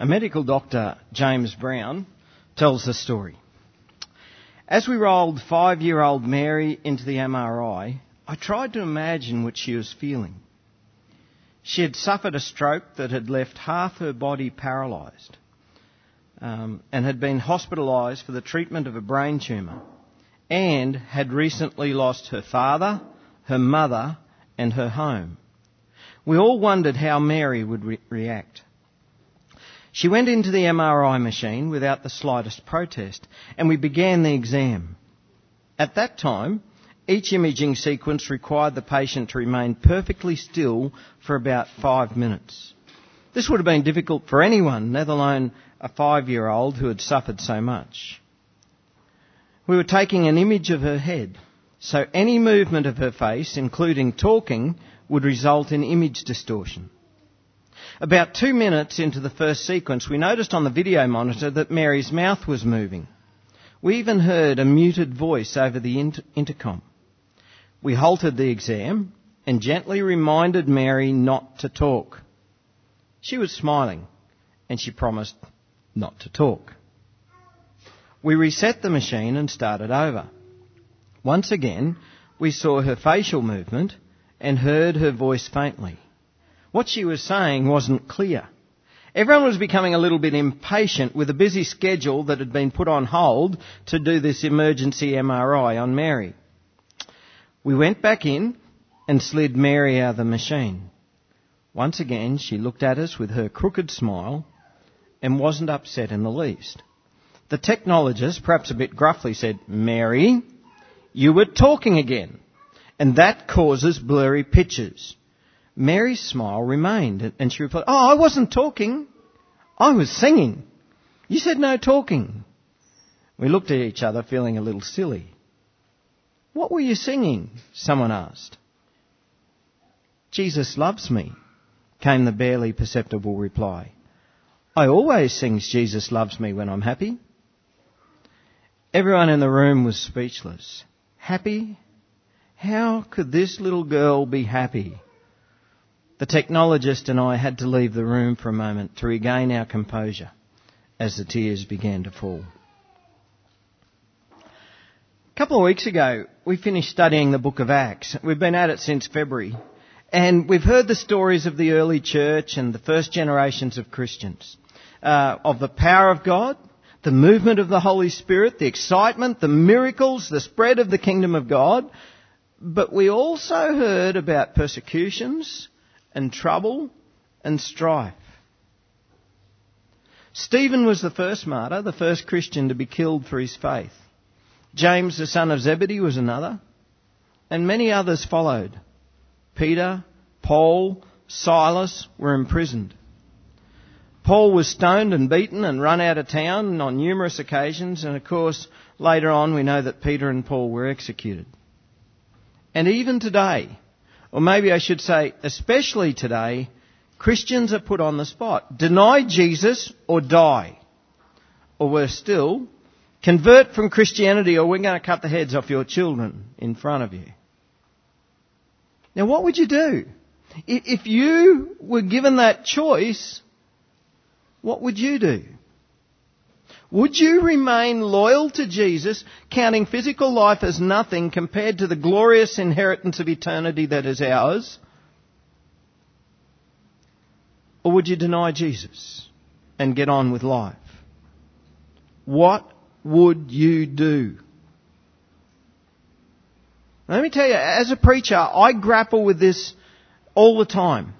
A medical doctor, James Brown, tells the story. As we rolled five year old Mary into the MRI, I tried to imagine what she was feeling. She had suffered a stroke that had left half her body paralysed um, and had been hospitalised for the treatment of a brain tumour and had recently lost her father, her mother, and her home. We all wondered how Mary would re- react. She went into the MRI machine without the slightest protest, and we began the exam. At that time, each imaging sequence required the patient to remain perfectly still for about five minutes. This would have been difficult for anyone, let alone a five year old who had suffered so much. We were taking an image of her head, so any movement of her face, including talking, would result in image distortion. About two minutes into the first sequence, we noticed on the video monitor that Mary's mouth was moving. We even heard a muted voice over the inter- intercom. We halted the exam and gently reminded Mary not to talk. She was smiling and she promised not to talk. We reset the machine and started over. Once again, we saw her facial movement and heard her voice faintly. What she was saying wasn't clear. Everyone was becoming a little bit impatient with a busy schedule that had been put on hold to do this emergency MRI on Mary. We went back in and slid Mary out of the machine. Once again, she looked at us with her crooked smile and wasn't upset in the least. The technologist, perhaps a bit gruffly, said, Mary, you were talking again, and that causes blurry pictures. Mary's smile remained, and she replied, Oh, I wasn't talking. I was singing. You said no talking. We looked at each other, feeling a little silly. What were you singing? Someone asked. Jesus loves me, came the barely perceptible reply. I always sing Jesus loves me when I'm happy. Everyone in the room was speechless. Happy? How could this little girl be happy? The technologist and I had to leave the room for a moment to regain our composure as the tears began to fall. A couple of weeks ago, we finished studying the book of Acts. We've been at it since February. And we've heard the stories of the early church and the first generations of Christians, uh, of the power of God, the movement of the Holy Spirit, the excitement, the miracles, the spread of the kingdom of God. But we also heard about persecutions, and trouble and strife. Stephen was the first martyr, the first Christian to be killed for his faith. James, the son of Zebedee, was another. And many others followed. Peter, Paul, Silas were imprisoned. Paul was stoned and beaten and run out of town on numerous occasions, and of course, later on we know that Peter and Paul were executed. And even today, or maybe I should say, especially today, Christians are put on the spot. Deny Jesus or die. Or worse still, convert from Christianity or we're going to cut the heads off your children in front of you. Now what would you do? If you were given that choice, what would you do? Would you remain loyal to Jesus, counting physical life as nothing compared to the glorious inheritance of eternity that is ours? Or would you deny Jesus and get on with life? What would you do? Let me tell you, as a preacher, I grapple with this all the time.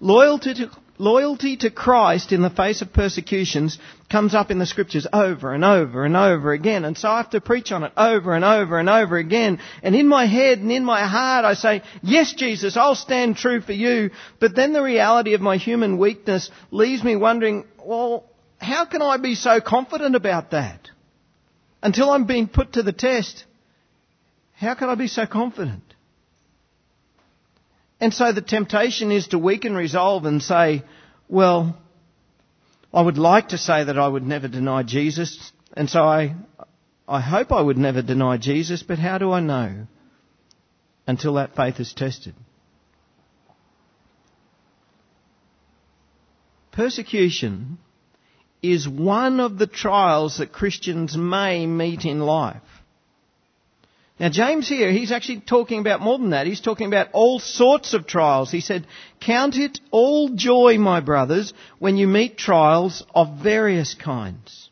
Loyalty to, loyalty to Christ in the face of persecutions comes up in the scriptures over and over and over again. And so I have to preach on it over and over and over again. And in my head and in my heart I say, yes Jesus, I'll stand true for you. But then the reality of my human weakness leaves me wondering, well, how can I be so confident about that? Until I'm being put to the test, how can I be so confident? And so the temptation is to weaken resolve and say, well, I would like to say that I would never deny Jesus, and so I, I hope I would never deny Jesus, but how do I know until that faith is tested? Persecution is one of the trials that Christians may meet in life. Now James here, he's actually talking about more than that. He's talking about all sorts of trials. He said, count it all joy, my brothers, when you meet trials of various kinds.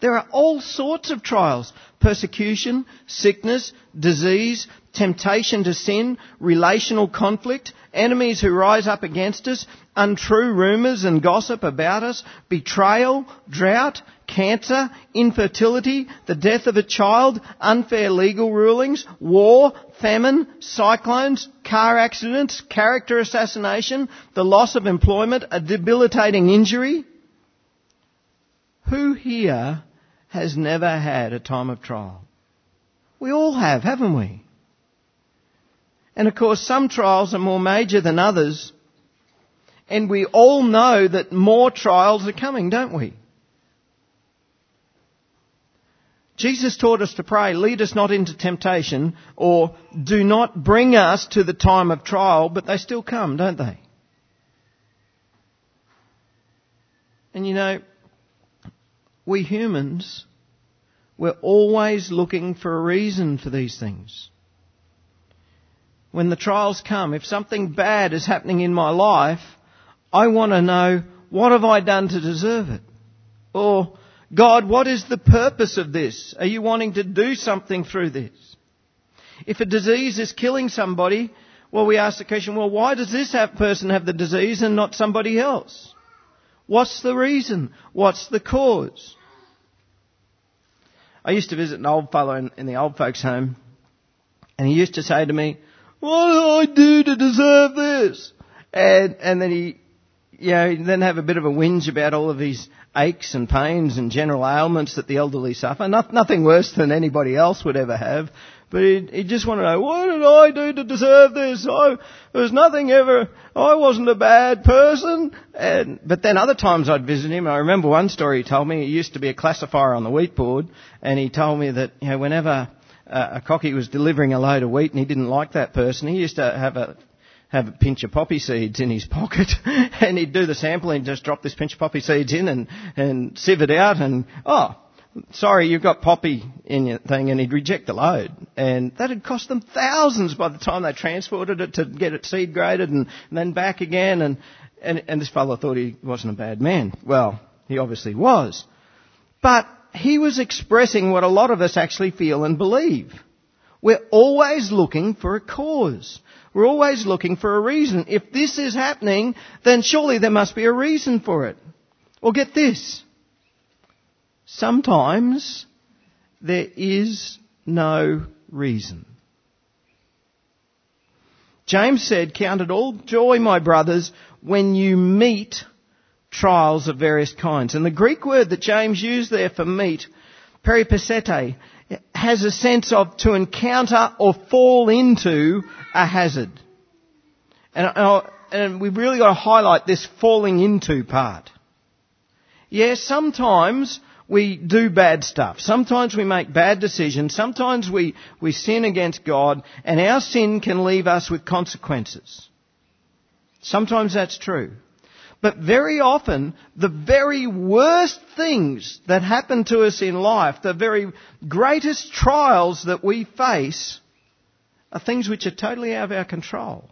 There are all sorts of trials. Persecution, sickness, disease, temptation to sin, relational conflict, enemies who rise up against us, untrue rumours and gossip about us, betrayal, drought, cancer, infertility, the death of a child, unfair legal rulings, war, famine, cyclones, car accidents, character assassination, the loss of employment, a debilitating injury. Who here has never had a time of trial? We all have, haven't we? And of course, some trials are more major than others. And we all know that more trials are coming, don't we? Jesus taught us to pray, lead us not into temptation, or do not bring us to the time of trial, but they still come, don't they? And you know, we humans, we're always looking for a reason for these things. When the trials come, if something bad is happening in my life, I want to know, what have I done to deserve it? Or, God, what is the purpose of this? Are you wanting to do something through this? If a disease is killing somebody, well, we ask the question, well, why does this person have the disease and not somebody else? What's the reason? What's the cause? I used to visit an old fellow in, in the old folks home, and he used to say to me, what do I do to deserve this? And, and then he, you know, then have a bit of a whinge about all of his aches and pains and general ailments that the elderly suffer. Not, nothing worse than anybody else would ever have. But he, just wanted to know, what did I do to deserve this? I, there was nothing ever, I wasn't a bad person. And, but then other times I'd visit him. I remember one story he told me. He used to be a classifier on the wheat board. And he told me that, you know, whenever uh, a cocky was delivering a load of wheat and he didn't like that person, he used to have a have a pinch of poppy seeds in his pocket and he'd do the sampling, just drop this pinch of poppy seeds in and, and sieve it out and, oh, sorry, you've got poppy in your thing and he'd reject the load. And that'd cost them thousands by the time they transported it to get it seed graded and, and then back again and, and, and this fellow thought he wasn't a bad man. Well, he obviously was. But he was expressing what a lot of us actually feel and believe. We're always looking for a cause. We're always looking for a reason. If this is happening, then surely there must be a reason for it. Well, get this. Sometimes there is no reason. James said, Count it all joy, my brothers, when you meet trials of various kinds. And the Greek word that James used there for meet, peripesete, has a sense of to encounter or fall into a hazard. And, and we've really got to highlight this falling into part. Yes, sometimes we do bad stuff. Sometimes we make bad decisions. Sometimes we, we sin against God and our sin can leave us with consequences. Sometimes that's true. But very often, the very worst things that happen to us in life, the very greatest trials that we face, are things which are totally out of our control.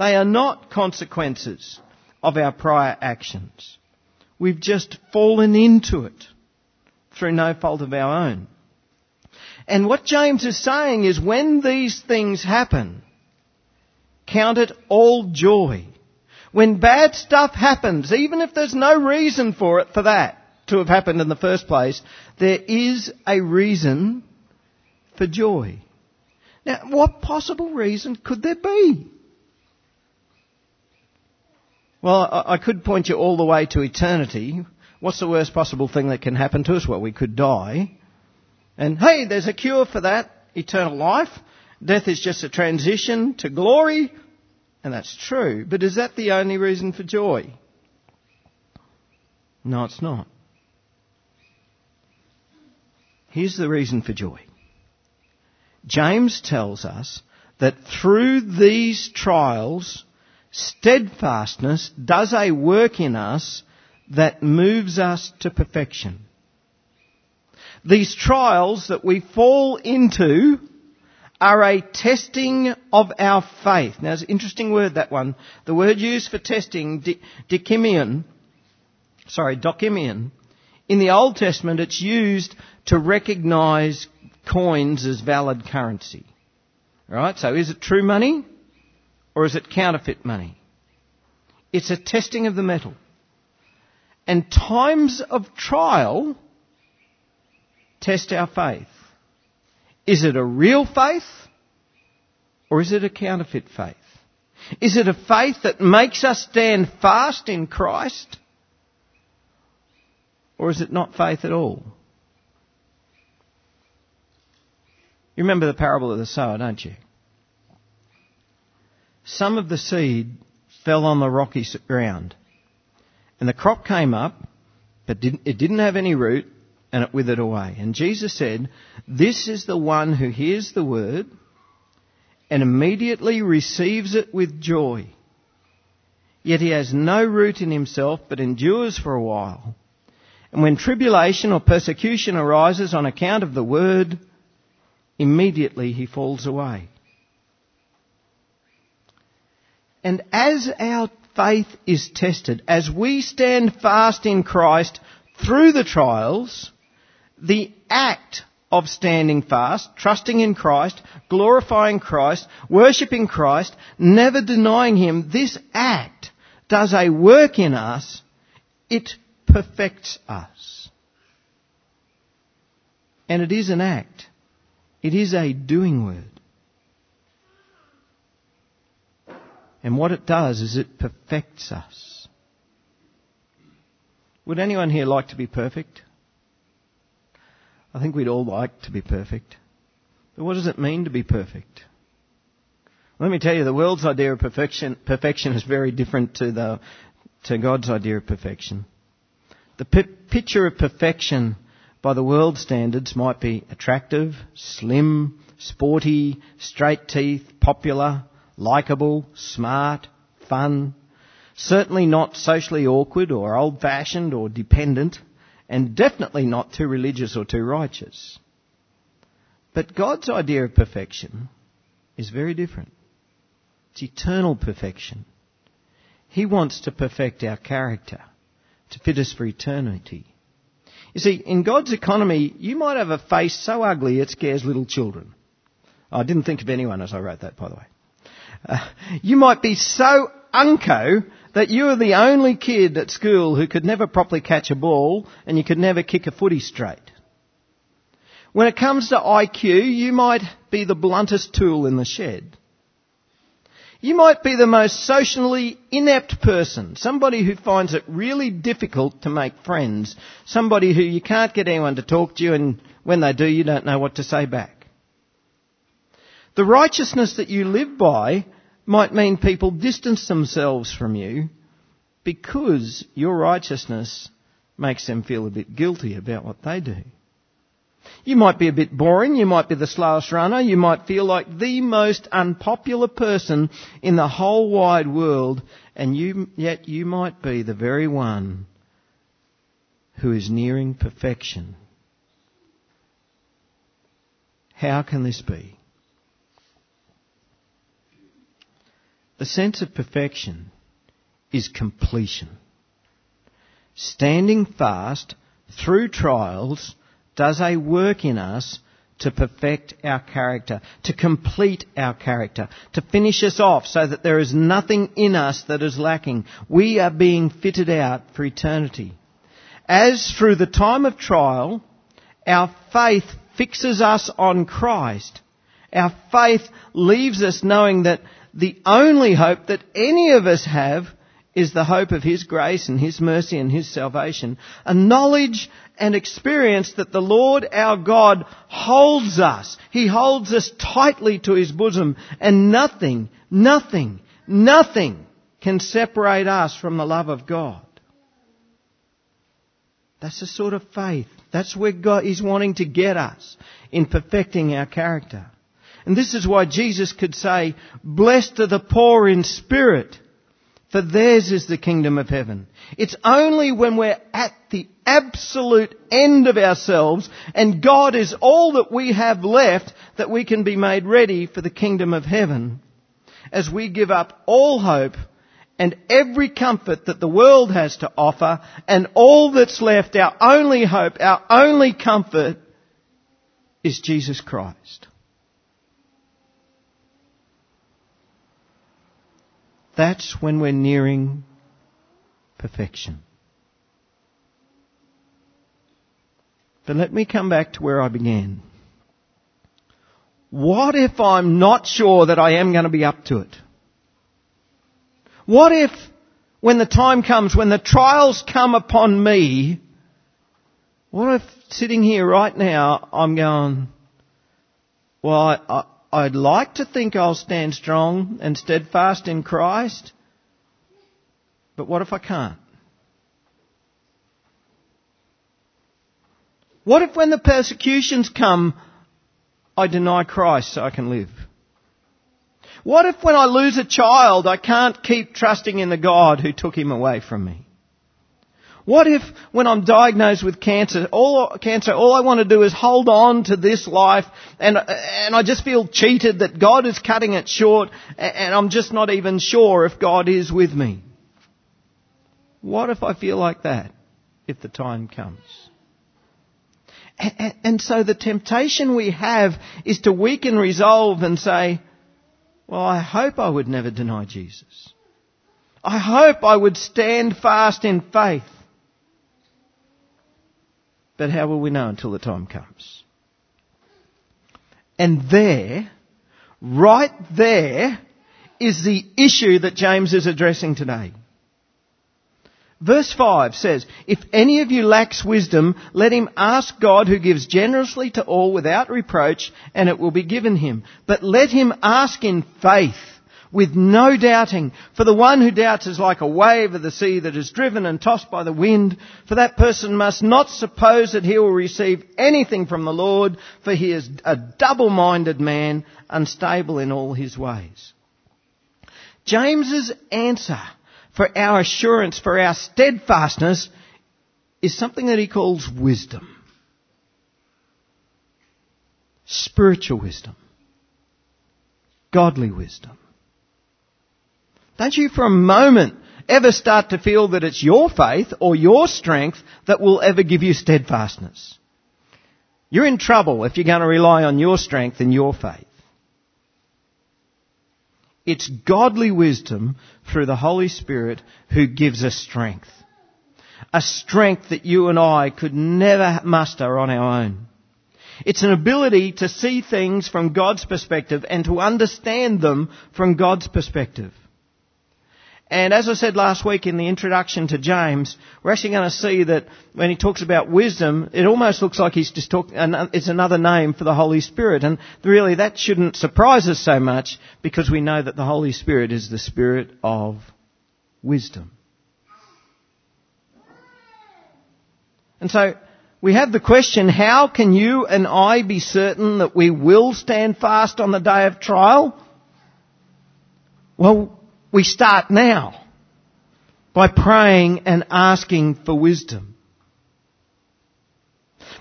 They are not consequences of our prior actions. We've just fallen into it through no fault of our own. And what James is saying is when these things happen, count it all joy. When bad stuff happens, even if there's no reason for it for that to have happened in the first place, there is a reason for joy. Now, what possible reason could there be? Well, I could point you all the way to eternity. What's the worst possible thing that can happen to us? Well, we could die. And hey, there's a cure for that. Eternal life. Death is just a transition to glory. And that's true. But is that the only reason for joy? No, it's not. Here's the reason for joy. James tells us that through these trials, steadfastness does a work in us that moves us to perfection. These trials that we fall into are a testing of our faith. Now, it's an interesting word, that one. The word used for testing, dikimion, sorry, dokimion, in the Old Testament, it's used to recognize coins as valid currency. Right? So is it true money or is it counterfeit money? It's a testing of the metal. And times of trial test our faith. Is it a real faith or is it a counterfeit faith? Is it a faith that makes us stand fast in Christ or is it not faith at all? You remember the parable of the sower, don't you? Some of the seed fell on the rocky ground. And the crop came up, but it didn't have any root, and it withered away. And Jesus said, This is the one who hears the word and immediately receives it with joy. Yet he has no root in himself, but endures for a while. And when tribulation or persecution arises on account of the word, immediately he falls away. And as our faith is tested, as we stand fast in Christ through the trials, the act of standing fast, trusting in Christ, glorifying Christ, worshipping Christ, never denying Him, this act does a work in us. It perfects us. And it is an act. It is a doing word. And what it does is it perfects us. Would anyone here like to be perfect? I think we'd all like to be perfect. But what does it mean to be perfect? Let me tell you, the world's idea of perfection, perfection is very different to, the, to God's idea of perfection. The p- picture of perfection by the world standards might be attractive, slim, sporty, straight teeth, popular, likable, smart, fun, certainly not socially awkward or old fashioned or dependent, and definitely not too religious or too righteous. But God's idea of perfection is very different. It's eternal perfection. He wants to perfect our character, to fit us for eternity. You see, in God's economy, you might have a face so ugly it scares little children. I didn't think of anyone as I wrote that, by the way. Uh, you might be so unco that you are the only kid at school who could never properly catch a ball and you could never kick a footy straight. When it comes to IQ, you might be the bluntest tool in the shed. You might be the most socially inept person, somebody who finds it really difficult to make friends, somebody who you can't get anyone to talk to you and when they do you don't know what to say back. The righteousness that you live by might mean people distance themselves from you because your righteousness makes them feel a bit guilty about what they do. You might be a bit boring, you might be the slowest runner, you might feel like the most unpopular person in the whole wide world, and you, yet you might be the very one who is nearing perfection. How can this be? The sense of perfection is completion. Standing fast through trials does a work in us to perfect our character, to complete our character, to finish us off so that there is nothing in us that is lacking. We are being fitted out for eternity. As through the time of trial, our faith fixes us on Christ. Our faith leaves us knowing that the only hope that any of us have is the hope of His grace and His mercy and His salvation. A knowledge and experience that the Lord our God holds us. He holds us tightly to His bosom and nothing, nothing, nothing can separate us from the love of God. That's the sort of faith. That's where God is wanting to get us in perfecting our character. And this is why Jesus could say, blessed are the poor in spirit, for theirs is the kingdom of heaven. It's only when we're at the absolute end of ourselves and God is all that we have left that we can be made ready for the kingdom of heaven as we give up all hope and every comfort that the world has to offer and all that's left, our only hope, our only comfort is Jesus Christ. That's when we're nearing perfection. But let me come back to where I began. What if I'm not sure that I am going to be up to it? What if when the time comes, when the trials come upon me, what if sitting here right now I'm going, well, I, I'd like to think I'll stand strong and steadfast in Christ, but what if I can't? What if when the persecutions come, I deny Christ so I can live? What if when I lose a child, I can't keep trusting in the God who took him away from me? What if when I'm diagnosed with cancer, all, cancer, all I want to do is hold on to this life and, and I just feel cheated that God is cutting it short and I'm just not even sure if God is with me? What if I feel like that if the time comes? And, and so the temptation we have is to weaken resolve and say, well, I hope I would never deny Jesus. I hope I would stand fast in faith. But how will we know until the time comes? And there, right there, is the issue that James is addressing today. Verse 5 says, If any of you lacks wisdom, let him ask God who gives generously to all without reproach, and it will be given him. But let him ask in faith with no doubting. For the one who doubts is like a wave of the sea that is driven and tossed by the wind. For that person must not suppose that he will receive anything from the Lord, for he is a double-minded man, unstable in all his ways. James's answer for our assurance, for our steadfastness, is something that he calls wisdom. Spiritual wisdom. Godly wisdom. Don't you for a moment ever start to feel that it's your faith or your strength that will ever give you steadfastness. You're in trouble if you're going to rely on your strength and your faith. It's godly wisdom through the Holy Spirit who gives us strength. A strength that you and I could never muster on our own. It's an ability to see things from God's perspective and to understand them from God's perspective. And as I said last week in the introduction to James, we're actually going to see that when he talks about wisdom, it almost looks like he's just talking, it's another name for the Holy Spirit. And really that shouldn't surprise us so much because we know that the Holy Spirit is the Spirit of wisdom. And so, we have the question, how can you and I be certain that we will stand fast on the day of trial? Well, we start now by praying and asking for wisdom.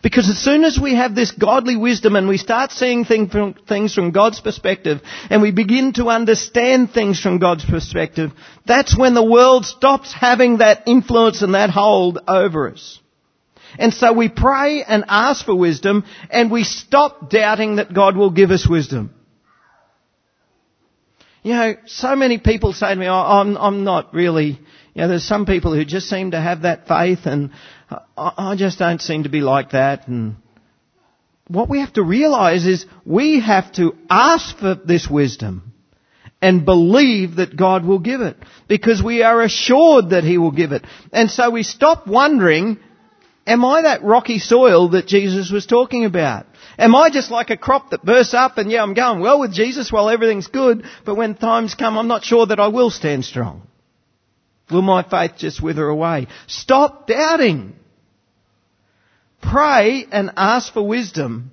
Because as soon as we have this godly wisdom and we start seeing things from God's perspective and we begin to understand things from God's perspective, that's when the world stops having that influence and that hold over us. And so we pray and ask for wisdom and we stop doubting that God will give us wisdom. You know, so many people say to me, oh, I'm, I'm not really, you know, there's some people who just seem to have that faith and I, I just don't seem to be like that and what we have to realize is we have to ask for this wisdom and believe that God will give it because we are assured that He will give it. And so we stop wondering, am I that rocky soil that Jesus was talking about? Am I just like a crop that bursts up and yeah, I'm going well with Jesus while everything's good, but when times come, I'm not sure that I will stand strong? Will my faith just wither away? Stop doubting. Pray and ask for wisdom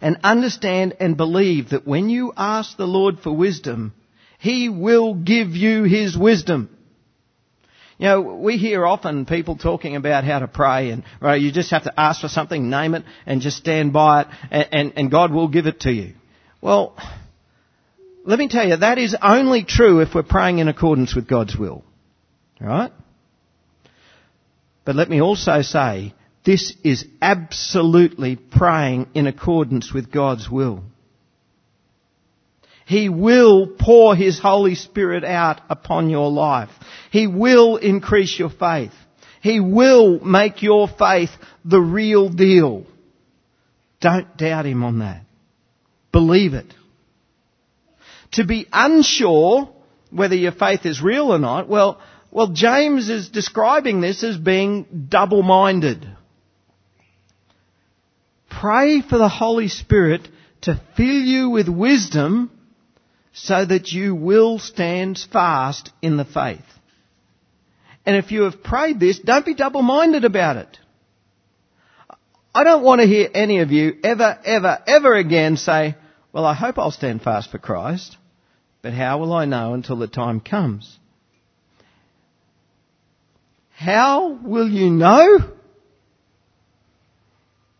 and understand and believe that when you ask the Lord for wisdom, He will give you His wisdom. You know, we hear often people talking about how to pray and, right, you just have to ask for something, name it, and just stand by it, and, and, and God will give it to you. Well, let me tell you, that is only true if we're praying in accordance with God's will. Right? But let me also say, this is absolutely praying in accordance with God's will. He will pour His Holy Spirit out upon your life. He will increase your faith. He will make your faith the real deal. Don't doubt Him on that. Believe it. To be unsure whether your faith is real or not, well, well, James is describing this as being double-minded. Pray for the Holy Spirit to fill you with wisdom so that you will stand fast in the faith. And if you have prayed this, don't be double-minded about it. I don't want to hear any of you ever, ever, ever again say, well, I hope I'll stand fast for Christ, but how will I know until the time comes? How will you know?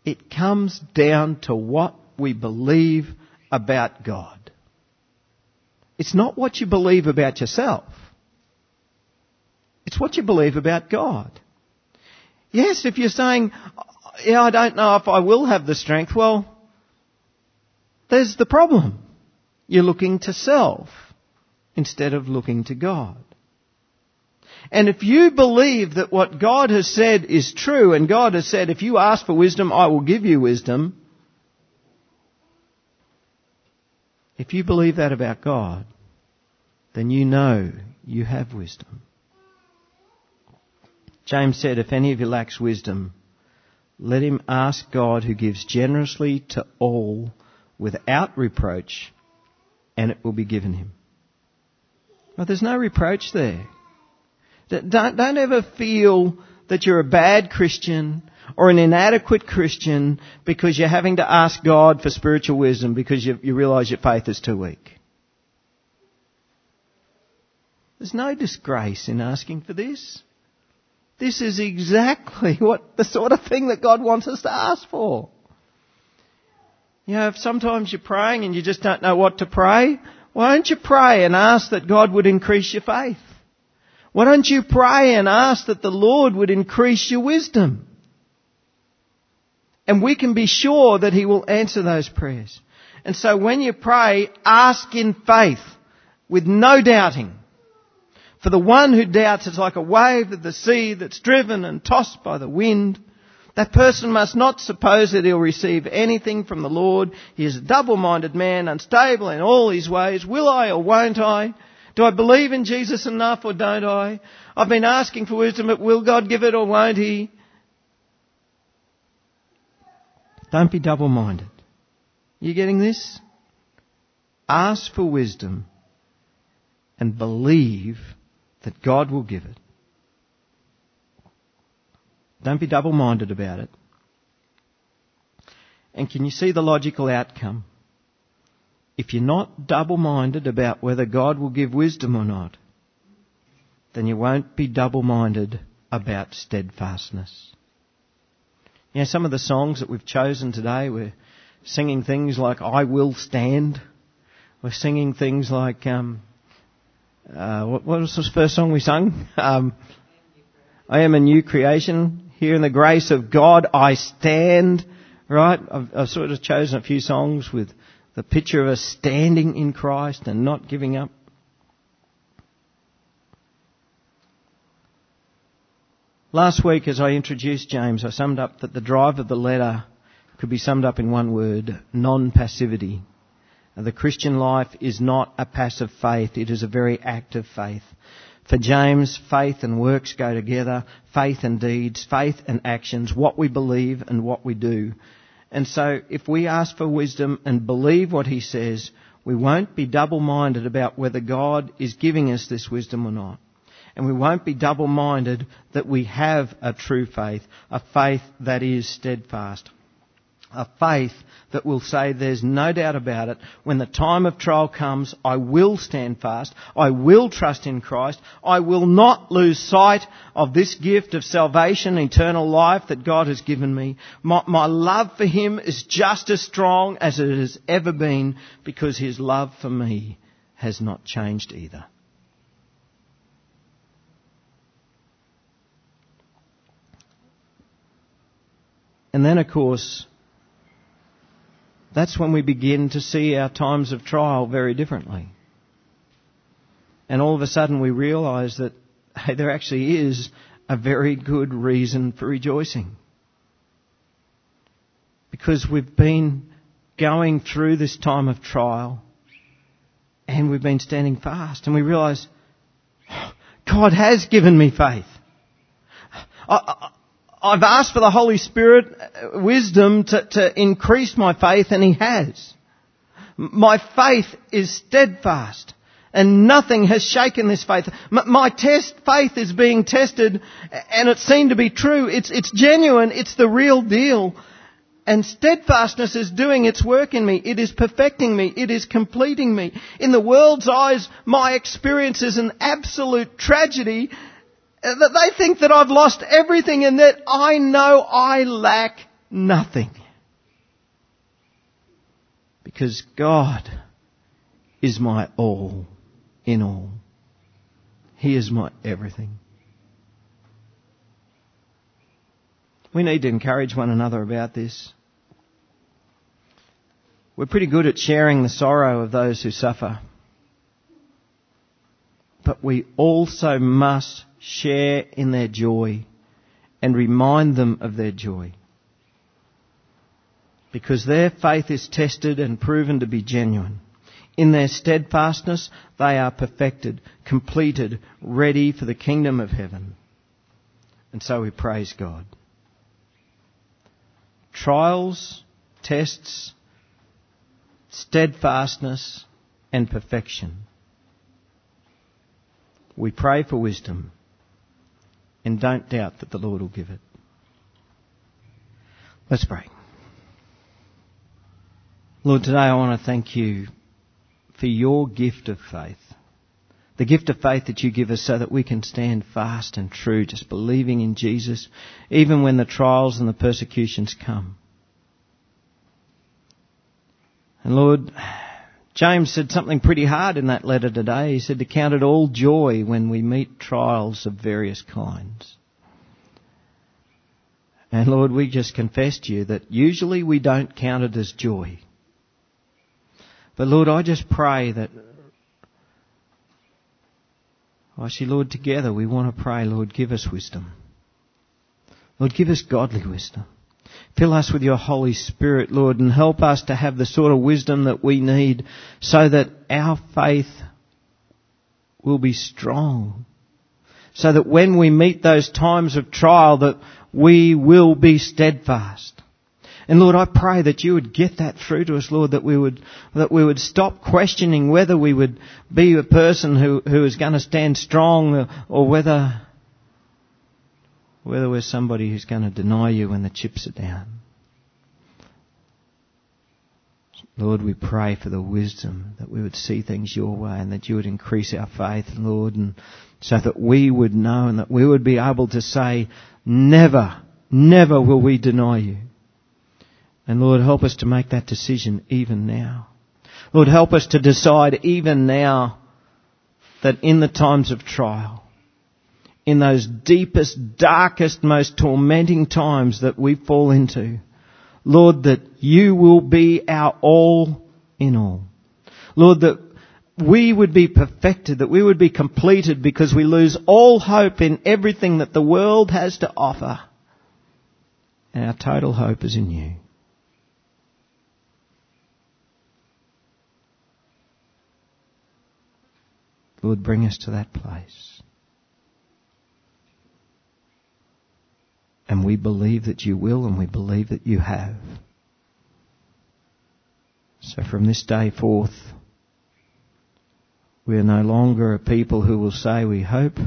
It comes down to what we believe about God. It's not what you believe about yourself. It's what you believe about God. Yes, if you're saying, yeah, I don't know if I will have the strength, well, there's the problem. You're looking to self instead of looking to God. And if you believe that what God has said is true, and God has said, if you ask for wisdom, I will give you wisdom, if you believe that about God, then you know you have wisdom. James said, if any of you lacks wisdom, let him ask God who gives generously to all without reproach, and it will be given him. But there's no reproach there. Don't, don't ever feel that you're a bad Christian or an inadequate Christian because you're having to ask God for spiritual wisdom because you, you realize your faith is too weak. There's no disgrace in asking for this. This is exactly what the sort of thing that God wants us to ask for. You know, if sometimes you're praying and you just don't know what to pray, why don't you pray and ask that God would increase your faith? Why don't you pray and ask that the Lord would increase your wisdom? And we can be sure that He will answer those prayers. And so when you pray, ask in faith with no doubting. For the one who doubts is like a wave of the sea that's driven and tossed by the wind. That person must not suppose that he'll receive anything from the Lord. He is a double-minded man, unstable in all his ways. Will I or won't I? Do I believe in Jesus enough or don't I? I've been asking for wisdom, but will God give it or won't He? Don't be double-minded. You getting this? Ask for wisdom and believe that God will give it. Don't be double-minded about it. And can you see the logical outcome? If you're not double-minded about whether God will give wisdom or not, then you won't be double-minded about steadfastness. You know, some of the songs that we've chosen today, we're singing things like I Will Stand. We're singing things like, um, uh, what, what, was the first song we sung? Um, I am a new creation. Here in the grace of God I stand. Right? I've, I've sort of chosen a few songs with the picture of us standing in Christ and not giving up. Last week, as I introduced James, I summed up that the drive of the letter could be summed up in one word non-passivity. The Christian life is not a passive faith, it is a very active faith. For James, faith and works go together, faith and deeds, faith and actions, what we believe and what we do. And so if we ask for wisdom and believe what he says, we won't be double-minded about whether God is giving us this wisdom or not. And we won't be double-minded that we have a true faith, a faith that is steadfast. a faith that will say there's no doubt about it. When the time of trial comes, I will stand fast. I will trust in Christ. I will not lose sight of this gift of salvation, eternal life that God has given me. My, my love for Him is just as strong as it has ever been because His love for me has not changed either. And then, of course, that's when we begin to see our times of trial very differently. And all of a sudden we realize that hey, there actually is a very good reason for rejoicing. Because we've been going through this time of trial and we've been standing fast and we realize God has given me faith. I've asked for the Holy Spirit uh, wisdom to, to increase my faith and He has. My faith is steadfast and nothing has shaken this faith. My test, faith is being tested and it seemed to be true. It's, it's genuine. It's the real deal. And steadfastness is doing its work in me. It is perfecting me. It is completing me. In the world's eyes, my experience is an absolute tragedy Uh, that they think that I've lost everything and that I know I lack nothing. Because God is my all in all. He is my everything. We need to encourage one another about this. We're pretty good at sharing the sorrow of those who suffer. But we also must share in their joy and remind them of their joy. Because their faith is tested and proven to be genuine. In their steadfastness, they are perfected, completed, ready for the kingdom of heaven. And so we praise God. Trials, tests, steadfastness, and perfection. We pray for wisdom and don't doubt that the Lord will give it. Let's pray. Lord, today I want to thank you for your gift of faith. The gift of faith that you give us so that we can stand fast and true, just believing in Jesus, even when the trials and the persecutions come. And Lord, James said something pretty hard in that letter today. He said to count it all joy when we meet trials of various kinds. And Lord, we just confess to you that usually we don't count it as joy. But Lord, I just pray that, I see, Lord, together we want to pray, Lord, give us wisdom. Lord, give us godly wisdom. Fill us with your Holy Spirit, Lord, and help us to have the sort of wisdom that we need so that our faith will be strong. So that when we meet those times of trial that we will be steadfast. And Lord, I pray that you would get that through to us, Lord, that we would, that we would stop questioning whether we would be a person who, who is going to stand strong or, whether whether we're somebody who's going to deny you when the chips are down. Lord, we pray for the wisdom that we would see things your way and that you would increase our faith, Lord, and so that we would know and that we would be able to say, never, never will we deny you. And Lord, help us to make that decision even now. Lord, help us to decide even now that in the times of trial, in those deepest, darkest, most tormenting times that we fall into. Lord, that you will be our all in all. Lord, that we would be perfected, that we would be completed because we lose all hope in everything that the world has to offer. And our total hope is in you. Lord, bring us to that place. And we believe that you will and we believe that you have. So from this day forth, we are no longer a people who will say we hope.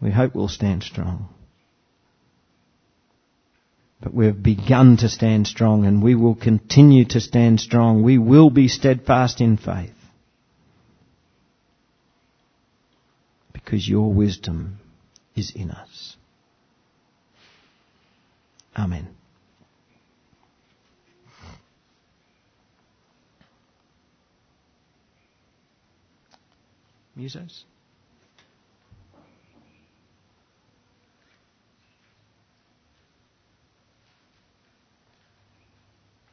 We hope we'll stand strong. But we we've begun to stand strong and we will continue to stand strong. We will be steadfast in faith. Because your wisdom is in us. Amen. Musas?